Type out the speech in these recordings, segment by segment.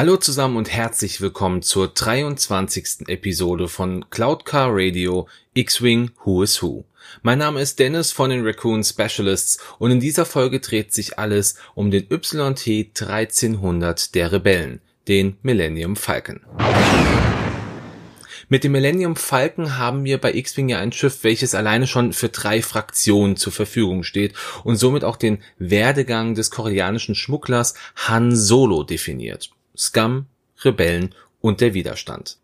Hallo zusammen und herzlich willkommen zur 23. Episode von Cloud Car Radio X-Wing Who is Who. Mein Name ist Dennis von den Raccoon Specialists und in dieser Folge dreht sich alles um den YT 1300 der Rebellen, den Millennium Falcon. Mit dem Millennium Falcon haben wir bei X-Wing ja ein Schiff, welches alleine schon für drei Fraktionen zur Verfügung steht und somit auch den Werdegang des koreanischen Schmugglers Han Solo definiert. Scum, Rebellen und der Widerstand.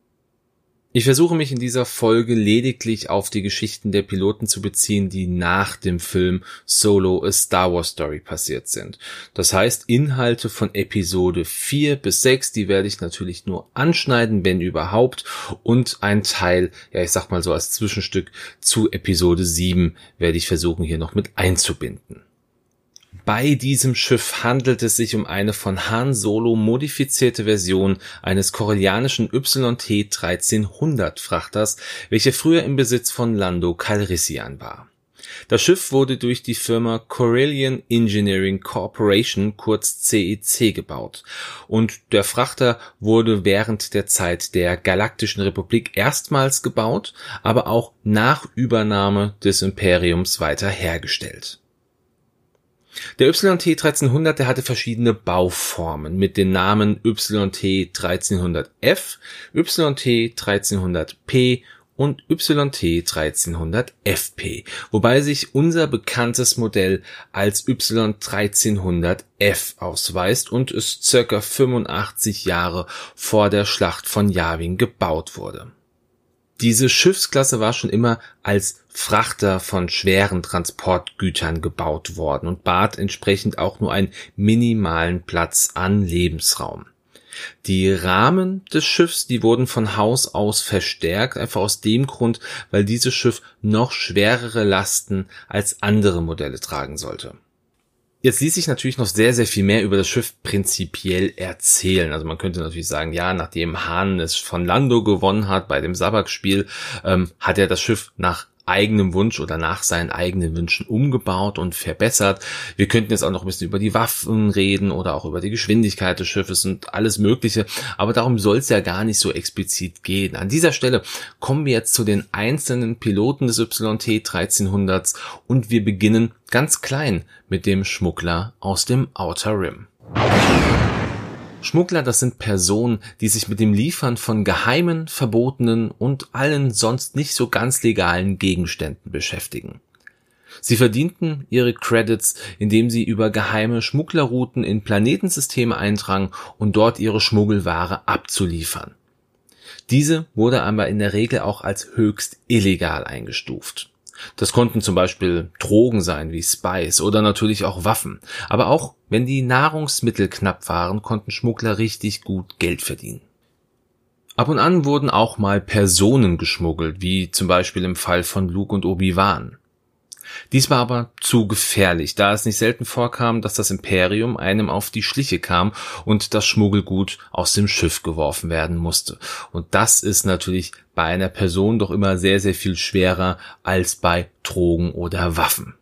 Ich versuche mich in dieser Folge lediglich auf die Geschichten der Piloten zu beziehen, die nach dem Film Solo A Star Wars Story passiert sind. Das heißt, Inhalte von Episode 4 bis 6, die werde ich natürlich nur anschneiden, wenn überhaupt, und ein Teil, ja ich sag mal so als Zwischenstück zu Episode 7 werde ich versuchen hier noch mit einzubinden. Bei diesem Schiff handelt es sich um eine von Han Solo modifizierte Version eines koreanischen YT 1300 Frachters, welcher früher im Besitz von Lando Calrissian war. Das Schiff wurde durch die Firma Corellian Engineering Corporation kurz CEC e gebaut und der Frachter wurde während der Zeit der Galaktischen Republik erstmals gebaut, aber auch nach Übernahme des Imperiums weiter hergestellt. Der YT 1300, der hatte verschiedene Bauformen mit den Namen YT 1300F, YT 1300P und YT 1300FP, wobei sich unser bekanntes Modell als Y 1300F ausweist und es circa 85 Jahre vor der Schlacht von Yavin gebaut wurde. Diese Schiffsklasse war schon immer als Frachter von schweren Transportgütern gebaut worden und bat entsprechend auch nur einen minimalen Platz an Lebensraum. Die Rahmen des Schiffs, die wurden von Haus aus verstärkt, einfach aus dem Grund, weil dieses Schiff noch schwerere Lasten als andere Modelle tragen sollte. Jetzt ließ sich natürlich noch sehr, sehr viel mehr über das Schiff prinzipiell erzählen. Also man könnte natürlich sagen, ja, nachdem Hahn es von Lando gewonnen hat bei dem Sabak-Spiel, ähm, hat er das Schiff nach eigenem Wunsch oder nach seinen eigenen Wünschen umgebaut und verbessert. Wir könnten jetzt auch noch ein bisschen über die Waffen reden oder auch über die Geschwindigkeit des Schiffes und alles Mögliche. Aber darum soll es ja gar nicht so explizit gehen. An dieser Stelle kommen wir jetzt zu den einzelnen Piloten des YT 1300s und wir beginnen ganz klein mit dem Schmuggler aus dem Outer Rim. Schmuggler, das sind Personen, die sich mit dem Liefern von geheimen, verbotenen und allen sonst nicht so ganz legalen Gegenständen beschäftigen. Sie verdienten ihre Credits, indem sie über geheime Schmugglerrouten in Planetensysteme eindrangen und dort ihre Schmuggelware abzuliefern. Diese wurde aber in der Regel auch als höchst illegal eingestuft. Das konnten zum Beispiel Drogen sein wie Spice oder natürlich auch Waffen. Aber auch wenn die Nahrungsmittel knapp waren, konnten Schmuggler richtig gut Geld verdienen. Ab und an wurden auch mal Personen geschmuggelt, wie zum Beispiel im Fall von Luke und Obi-Wan. Dies war aber zu gefährlich, da es nicht selten vorkam, dass das Imperium einem auf die Schliche kam und das Schmuggelgut aus dem Schiff geworfen werden musste. Und das ist natürlich bei einer Person doch immer sehr, sehr viel schwerer als bei Drogen oder Waffen.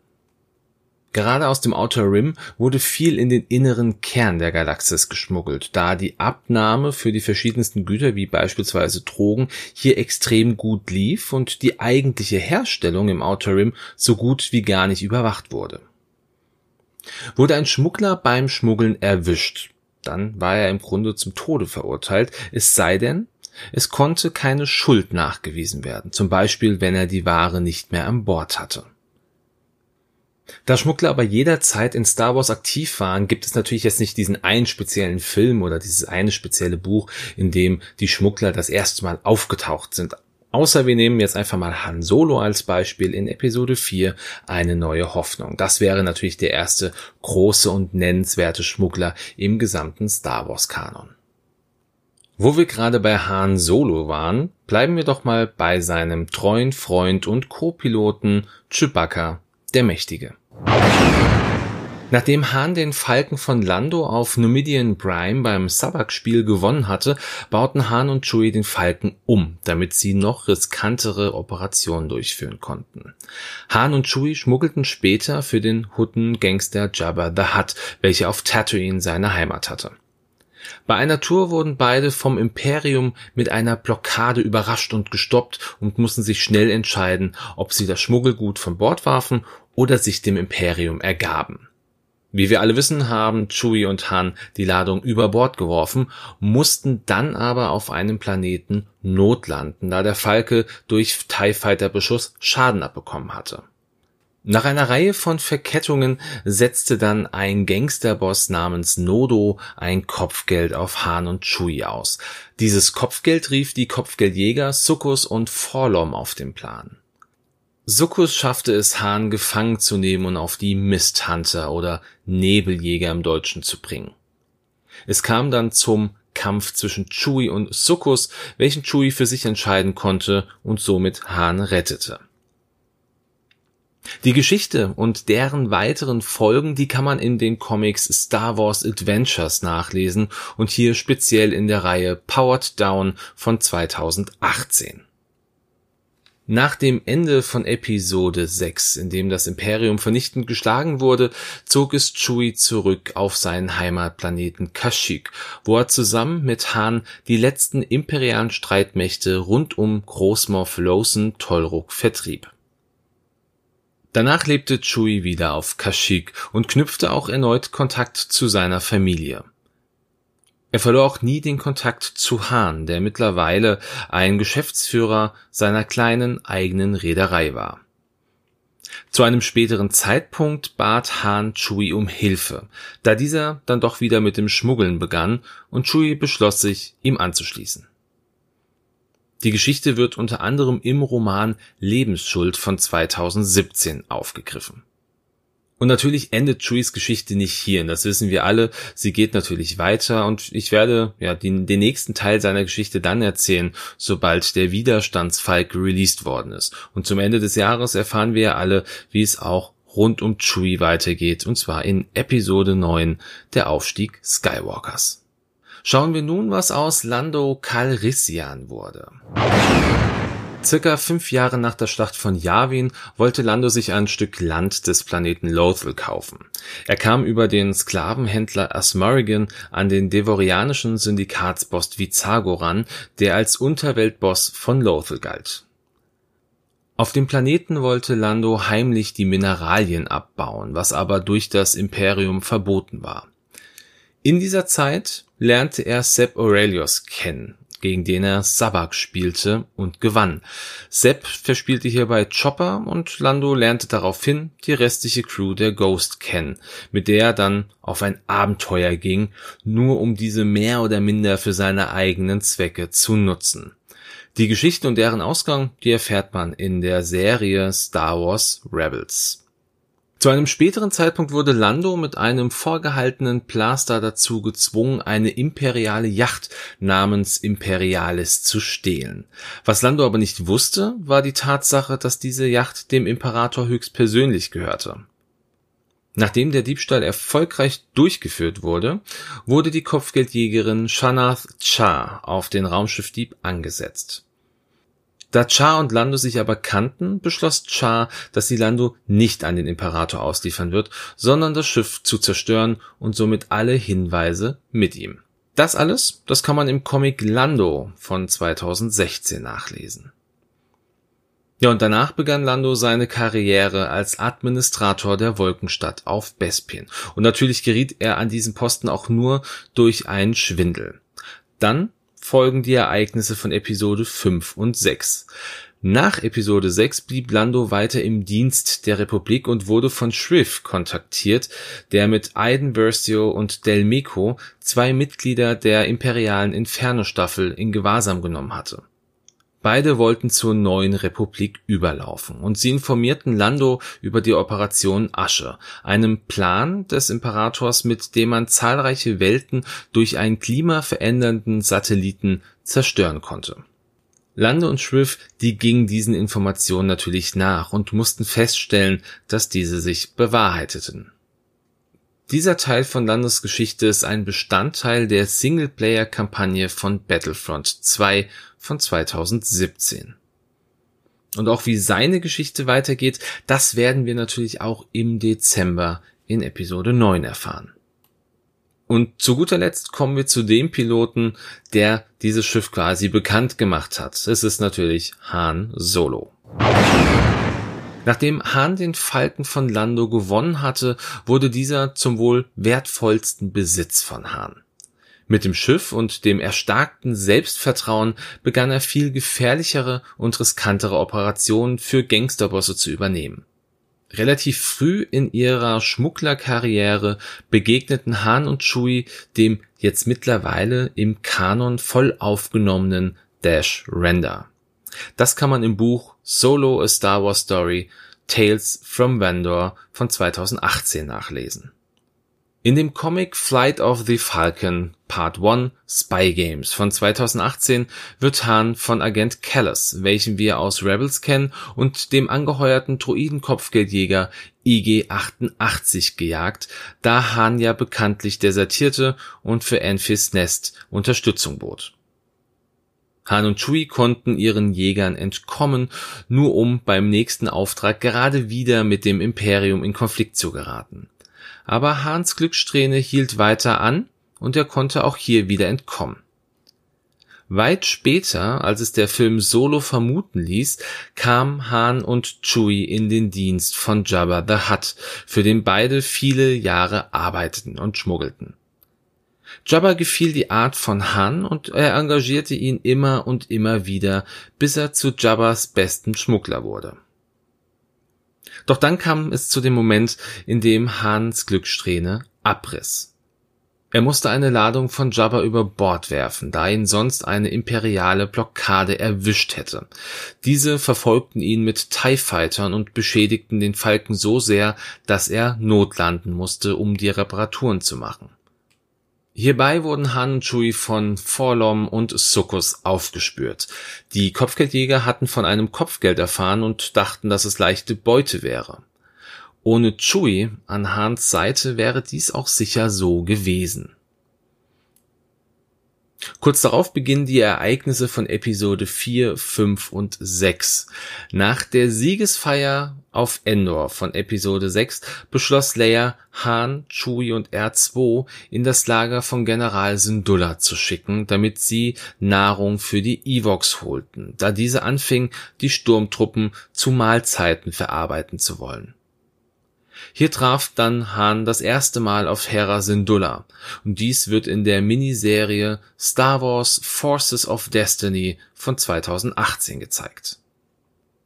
Gerade aus dem Outer Rim wurde viel in den inneren Kern der Galaxis geschmuggelt, da die Abnahme für die verschiedensten Güter wie beispielsweise Drogen hier extrem gut lief und die eigentliche Herstellung im Outer Rim so gut wie gar nicht überwacht wurde. Wurde ein Schmuggler beim Schmuggeln erwischt, dann war er im Grunde zum Tode verurteilt, es sei denn, es konnte keine Schuld nachgewiesen werden, zum Beispiel wenn er die Ware nicht mehr an Bord hatte. Da Schmuggler aber jederzeit in Star Wars aktiv waren, gibt es natürlich jetzt nicht diesen einen speziellen Film oder dieses eine spezielle Buch, in dem die Schmuggler das erste Mal aufgetaucht sind. Außer wir nehmen jetzt einfach mal Han Solo als Beispiel in Episode 4 eine neue Hoffnung. Das wäre natürlich der erste große und nennenswerte Schmuggler im gesamten Star Wars Kanon. Wo wir gerade bei Han Solo waren, bleiben wir doch mal bei seinem treuen Freund und Co-Piloten Chewbacca der Mächtige. Nachdem Hahn den Falken von Lando auf Numidian Prime beim Sabak-Spiel gewonnen hatte, bauten Hahn und Chewie den Falken um, damit sie noch riskantere Operationen durchführen konnten. Hahn und Chewie schmuggelten später für den Hutten-Gangster Jabba the Hutt, welcher auf Tatooine seine Heimat hatte. Bei einer Tour wurden beide vom Imperium mit einer Blockade überrascht und gestoppt und mussten sich schnell entscheiden, ob sie das Schmuggelgut von Bord warfen oder sich dem Imperium ergaben. Wie wir alle wissen, haben Chewie und Han die Ladung über Bord geworfen, mussten dann aber auf einem Planeten notlanden, da der Falke durch TIE Fighter Beschuss Schaden abbekommen hatte. Nach einer Reihe von Verkettungen setzte dann ein Gangsterboss namens Nodo ein Kopfgeld auf Han und Chewie aus. Dieses Kopfgeld rief die Kopfgeldjäger Sukkus und Forlom auf den Plan. Sukkus schaffte es, Han gefangen zu nehmen und auf die Misthunter oder Nebeljäger im Deutschen zu bringen. Es kam dann zum Kampf zwischen Chewie und Sukkus, welchen Chewie für sich entscheiden konnte und somit Han rettete. Die Geschichte und deren weiteren Folgen, die kann man in den Comics Star Wars Adventures nachlesen und hier speziell in der Reihe Powered Down von 2018. Nach dem Ende von Episode 6, in dem das Imperium vernichtend geschlagen wurde, zog es Chewie zurück auf seinen Heimatplaneten Kashyyyk, wo er zusammen mit Han die letzten imperialen Streitmächte rund um Großmorph Lawson Tollruck vertrieb. Danach lebte Chewie wieder auf Kashyyyk und knüpfte auch erneut Kontakt zu seiner Familie. Er verlor auch nie den Kontakt zu Han, der mittlerweile ein Geschäftsführer seiner kleinen eigenen Reederei war. Zu einem späteren Zeitpunkt bat Han Chewie um Hilfe, da dieser dann doch wieder mit dem Schmuggeln begann und Chewie beschloss sich, ihm anzuschließen. Die Geschichte wird unter anderem im Roman Lebensschuld von 2017 aufgegriffen. Und natürlich endet Chewies Geschichte nicht hier, das wissen wir alle. Sie geht natürlich weiter und ich werde ja den, den nächsten Teil seiner Geschichte dann erzählen, sobald der Widerstandsfalk released worden ist. Und zum Ende des Jahres erfahren wir ja alle, wie es auch rund um Chewie weitergeht, und zwar in Episode 9, der Aufstieg Skywalkers. Schauen wir nun, was aus Lando Calrissian wurde. Circa fünf Jahre nach der Schlacht von Yavin wollte Lando sich ein Stück Land des Planeten Lothal kaufen. Er kam über den Sklavenhändler Asmurrigan an den devorianischen Syndikatsboss Vizago ran, der als Unterweltboss von Lothal galt. Auf dem Planeten wollte Lando heimlich die Mineralien abbauen, was aber durch das Imperium verboten war. In dieser Zeit lernte er Sepp Aurelius kennen, gegen den er Sabak spielte und gewann. Sepp verspielte hierbei Chopper und Lando lernte daraufhin die restliche Crew der Ghost kennen, mit der er dann auf ein Abenteuer ging, nur um diese mehr oder minder für seine eigenen Zwecke zu nutzen. Die Geschichte und deren Ausgang, die erfährt man in der Serie Star Wars Rebels. Zu einem späteren Zeitpunkt wurde Lando mit einem vorgehaltenen Plaster dazu gezwungen, eine imperiale Yacht namens Imperialis zu stehlen. Was Lando aber nicht wusste, war die Tatsache, dass diese Yacht dem Imperator höchstpersönlich gehörte. Nachdem der Diebstahl erfolgreich durchgeführt wurde, wurde die Kopfgeldjägerin Shanath Cha auf den Raumschiffdieb angesetzt. Da Char und Lando sich aber kannten, beschloss Char, dass sie Lando nicht an den Imperator ausliefern wird, sondern das Schiff zu zerstören und somit alle Hinweise mit ihm. Das alles, das kann man im Comic Lando von 2016 nachlesen. Ja, und danach begann Lando seine Karriere als Administrator der Wolkenstadt auf Bespin. Und natürlich geriet er an diesen Posten auch nur durch einen Schwindel. Dann folgen die Ereignisse von Episode 5 und 6. Nach Episode 6 blieb Lando weiter im Dienst der Republik und wurde von Shriv kontaktiert, der mit Aiden Versio und Del Meco zwei Mitglieder der imperialen Inferno-Staffel in Gewahrsam genommen hatte. Beide wollten zur neuen Republik überlaufen und sie informierten Lando über die Operation Asche, einem Plan des Imperators, mit dem man zahlreiche Welten durch einen klimaverändernden Satelliten zerstören konnte. Lando und Shriv, die gingen diesen Informationen natürlich nach und mussten feststellen, dass diese sich bewahrheiteten. Dieser Teil von Landos Geschichte ist ein Bestandteil der Singleplayer-Kampagne von Battlefront 2 von 2017. Und auch wie seine Geschichte weitergeht, das werden wir natürlich auch im Dezember in Episode 9 erfahren. Und zu guter Letzt kommen wir zu dem Piloten, der dieses Schiff quasi bekannt gemacht hat. Es ist natürlich Han Solo. Nachdem Han den Falken von Lando gewonnen hatte, wurde dieser zum wohl wertvollsten Besitz von Han. Mit dem Schiff und dem erstarkten Selbstvertrauen begann er viel gefährlichere und riskantere Operationen für Gangsterbosse zu übernehmen. Relativ früh in ihrer Schmugglerkarriere begegneten Han und Chewie dem jetzt mittlerweile im Kanon voll aufgenommenen Dash Render. Das kann man im Buch Solo A Star Wars Story Tales from Vandor von 2018 nachlesen. In dem Comic Flight of the Falcon Part 1 Spy Games von 2018 wird Han von Agent Callus, welchen wir aus Rebels kennen, und dem angeheuerten Droiden-Kopfgeldjäger IG-88 gejagt, da Han ja bekanntlich desertierte und für Enfys Nest Unterstützung bot. Han und Chewie konnten ihren Jägern entkommen, nur um beim nächsten Auftrag gerade wieder mit dem Imperium in Konflikt zu geraten aber Hans Glückssträhne hielt weiter an und er konnte auch hier wieder entkommen. Weit später, als es der Film Solo vermuten ließ, kam Han und Chewie in den Dienst von Jabba the Hutt, für den beide viele Jahre arbeiteten und schmuggelten. Jabba gefiel die Art von Han und er engagierte ihn immer und immer wieder, bis er zu Jabbas besten Schmuggler wurde. Doch dann kam es zu dem Moment, in dem Hans Glückssträhne abriss. Er musste eine Ladung von Jabba über Bord werfen, da ihn sonst eine imperiale Blockade erwischt hätte. Diese verfolgten ihn mit TIE Fightern und beschädigten den Falken so sehr, dass er notlanden musste, um die Reparaturen zu machen. Hierbei wurden Han und Chewie von Forlom und Sukkus aufgespürt. Die Kopfgeldjäger hatten von einem Kopfgeld erfahren und dachten, dass es leichte Beute wäre. Ohne Chewie an Hans Seite wäre dies auch sicher so gewesen. Kurz darauf beginnen die Ereignisse von Episode 4, 5 und 6. Nach der Siegesfeier auf Endor von Episode 6 beschloss Leia, Han, Chewie und R2 in das Lager von General Syndulla zu schicken, damit sie Nahrung für die Evox holten, da diese anfingen, die Sturmtruppen zu Mahlzeiten verarbeiten zu wollen. Hier traf dann Han das erste Mal auf Hera Syndulla und dies wird in der Miniserie Star Wars Forces of Destiny von 2018 gezeigt.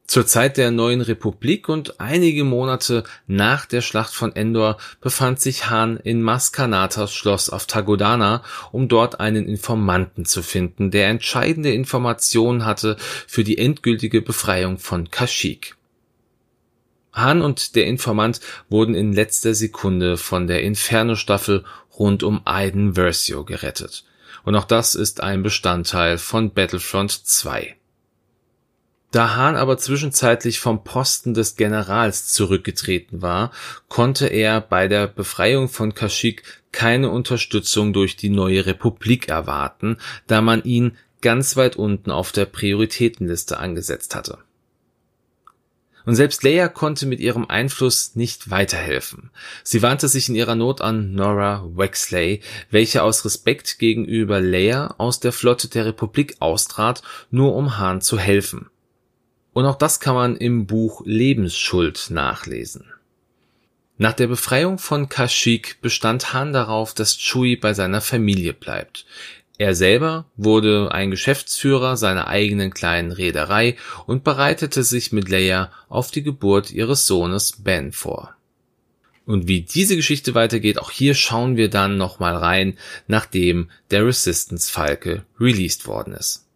Zur Zeit der neuen Republik und einige Monate nach der Schlacht von Endor befand sich Han in Maskanatas Schloss auf Tagodana, um dort einen Informanten zu finden, der entscheidende Informationen hatte für die endgültige Befreiung von Kashyyyk. Han und der Informant wurden in letzter Sekunde von der Inferno-Staffel rund um Aiden Versio gerettet. Und auch das ist ein Bestandteil von Battlefront 2. Da Han aber zwischenzeitlich vom Posten des Generals zurückgetreten war, konnte er bei der Befreiung von Kashyyyk keine Unterstützung durch die neue Republik erwarten, da man ihn ganz weit unten auf der Prioritätenliste angesetzt hatte. Und selbst Leia konnte mit ihrem Einfluss nicht weiterhelfen. Sie wandte sich in ihrer Not an Nora Wexley, welche aus Respekt gegenüber Leia aus der Flotte der Republik austrat, nur um Han zu helfen. Und auch das kann man im Buch Lebensschuld nachlesen. Nach der Befreiung von Kashyyyk bestand Han darauf, dass Chewie bei seiner Familie bleibt. Er selber wurde ein Geschäftsführer seiner eigenen kleinen Reederei und bereitete sich mit Leia auf die Geburt ihres Sohnes Ben vor. Und wie diese Geschichte weitergeht, auch hier schauen wir dann nochmal rein, nachdem der Resistance Falke released worden ist.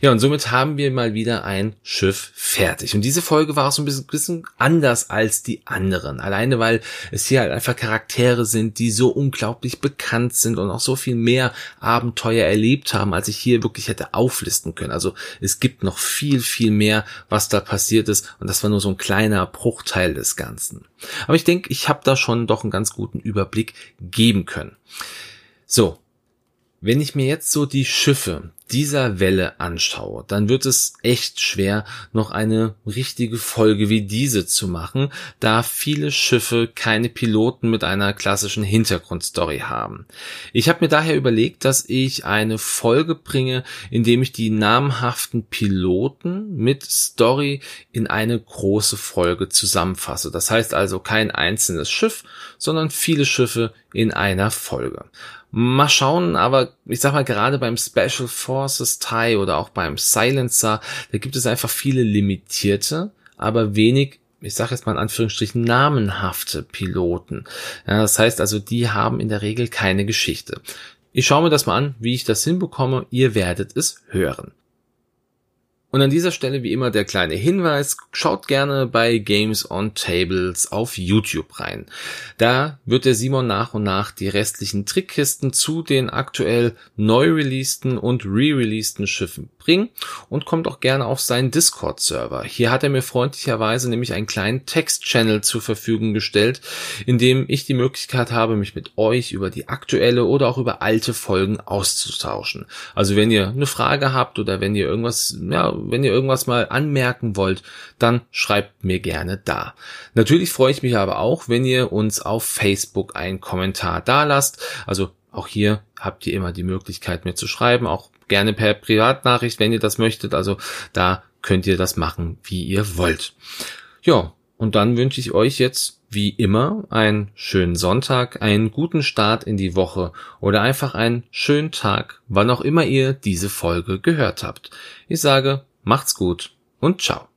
Ja, und somit haben wir mal wieder ein Schiff fertig. Und diese Folge war auch so ein bisschen, anders als die anderen. Alleine, weil es hier halt einfach Charaktere sind, die so unglaublich bekannt sind und auch so viel mehr Abenteuer erlebt haben, als ich hier wirklich hätte auflisten können. Also es gibt noch viel, viel mehr, was da passiert ist. Und das war nur so ein kleiner Bruchteil des Ganzen. Aber ich denke, ich habe da schon doch einen ganz guten Überblick geben können. So, Wenn ich mir jetzt so die Schiffe dieser Welle anschaue, dann wird es echt schwer, noch eine richtige Folge wie diese zu machen, da viele Schiffe keine Piloten mit einer klassischen Hintergrundstory haben. Ich habe mir daher überlegt, dass ich eine Folge bringe, indem ich die namhaften Piloten mit Story in eine große Folge zusammenfasse. Das heißt also kein einzelnes Schiff, sondern viele Schiffe in einer Folge. Mal schauen, aber ich sag mal gerade beim Special Forces TIE oder auch beim Silencer, da gibt es einfach viele limitierte, aber wenig ich sage jetzt mal in Anführungsstrichen, namenhafte Piloten. Ja, das heißt also, die haben in der Regel keine Geschichte. Ich schaue mir das mal an, wie ich das hinbekomme. Ihr werdet es hören. Und an dieser Stelle wie immer der kleine Hinweis, schaut gerne bei Games on Tables auf YouTube rein. Da wird der Simon nach und nach die restlichen Trickkisten zu den aktuell neu releaseden und re-releaseden Schiffen bringen und kommt auch gerne auf seinen Discord-Server. Hier hat er mir freundlicherweise nämlich einen kleinen Text-Channel zur Verfügung gestellt, in dem ich die Möglichkeit habe, mich mit euch über die aktuelle oder auch über alte Folgen auszutauschen. Also wenn ihr eine Frage habt oder wenn ihr irgendwas, ja, wenn ihr irgendwas mal anmerken wollt, dann schreibt mir gerne da. Natürlich freue ich mich aber auch, wenn ihr uns auf Facebook einen Kommentar da lasst. Also auch hier habt ihr immer die Möglichkeit, mir zu schreiben, auch gerne per Privatnachricht, wenn ihr das möchtet. Also da könnt ihr das machen, wie ihr wollt. Ja, und dann wünsche ich euch jetzt wie immer einen schönen Sonntag, einen guten Start in die Woche oder einfach einen schönen Tag, wann auch immer ihr diese Folge gehört habt. Ich sage Macht's gut und ciao.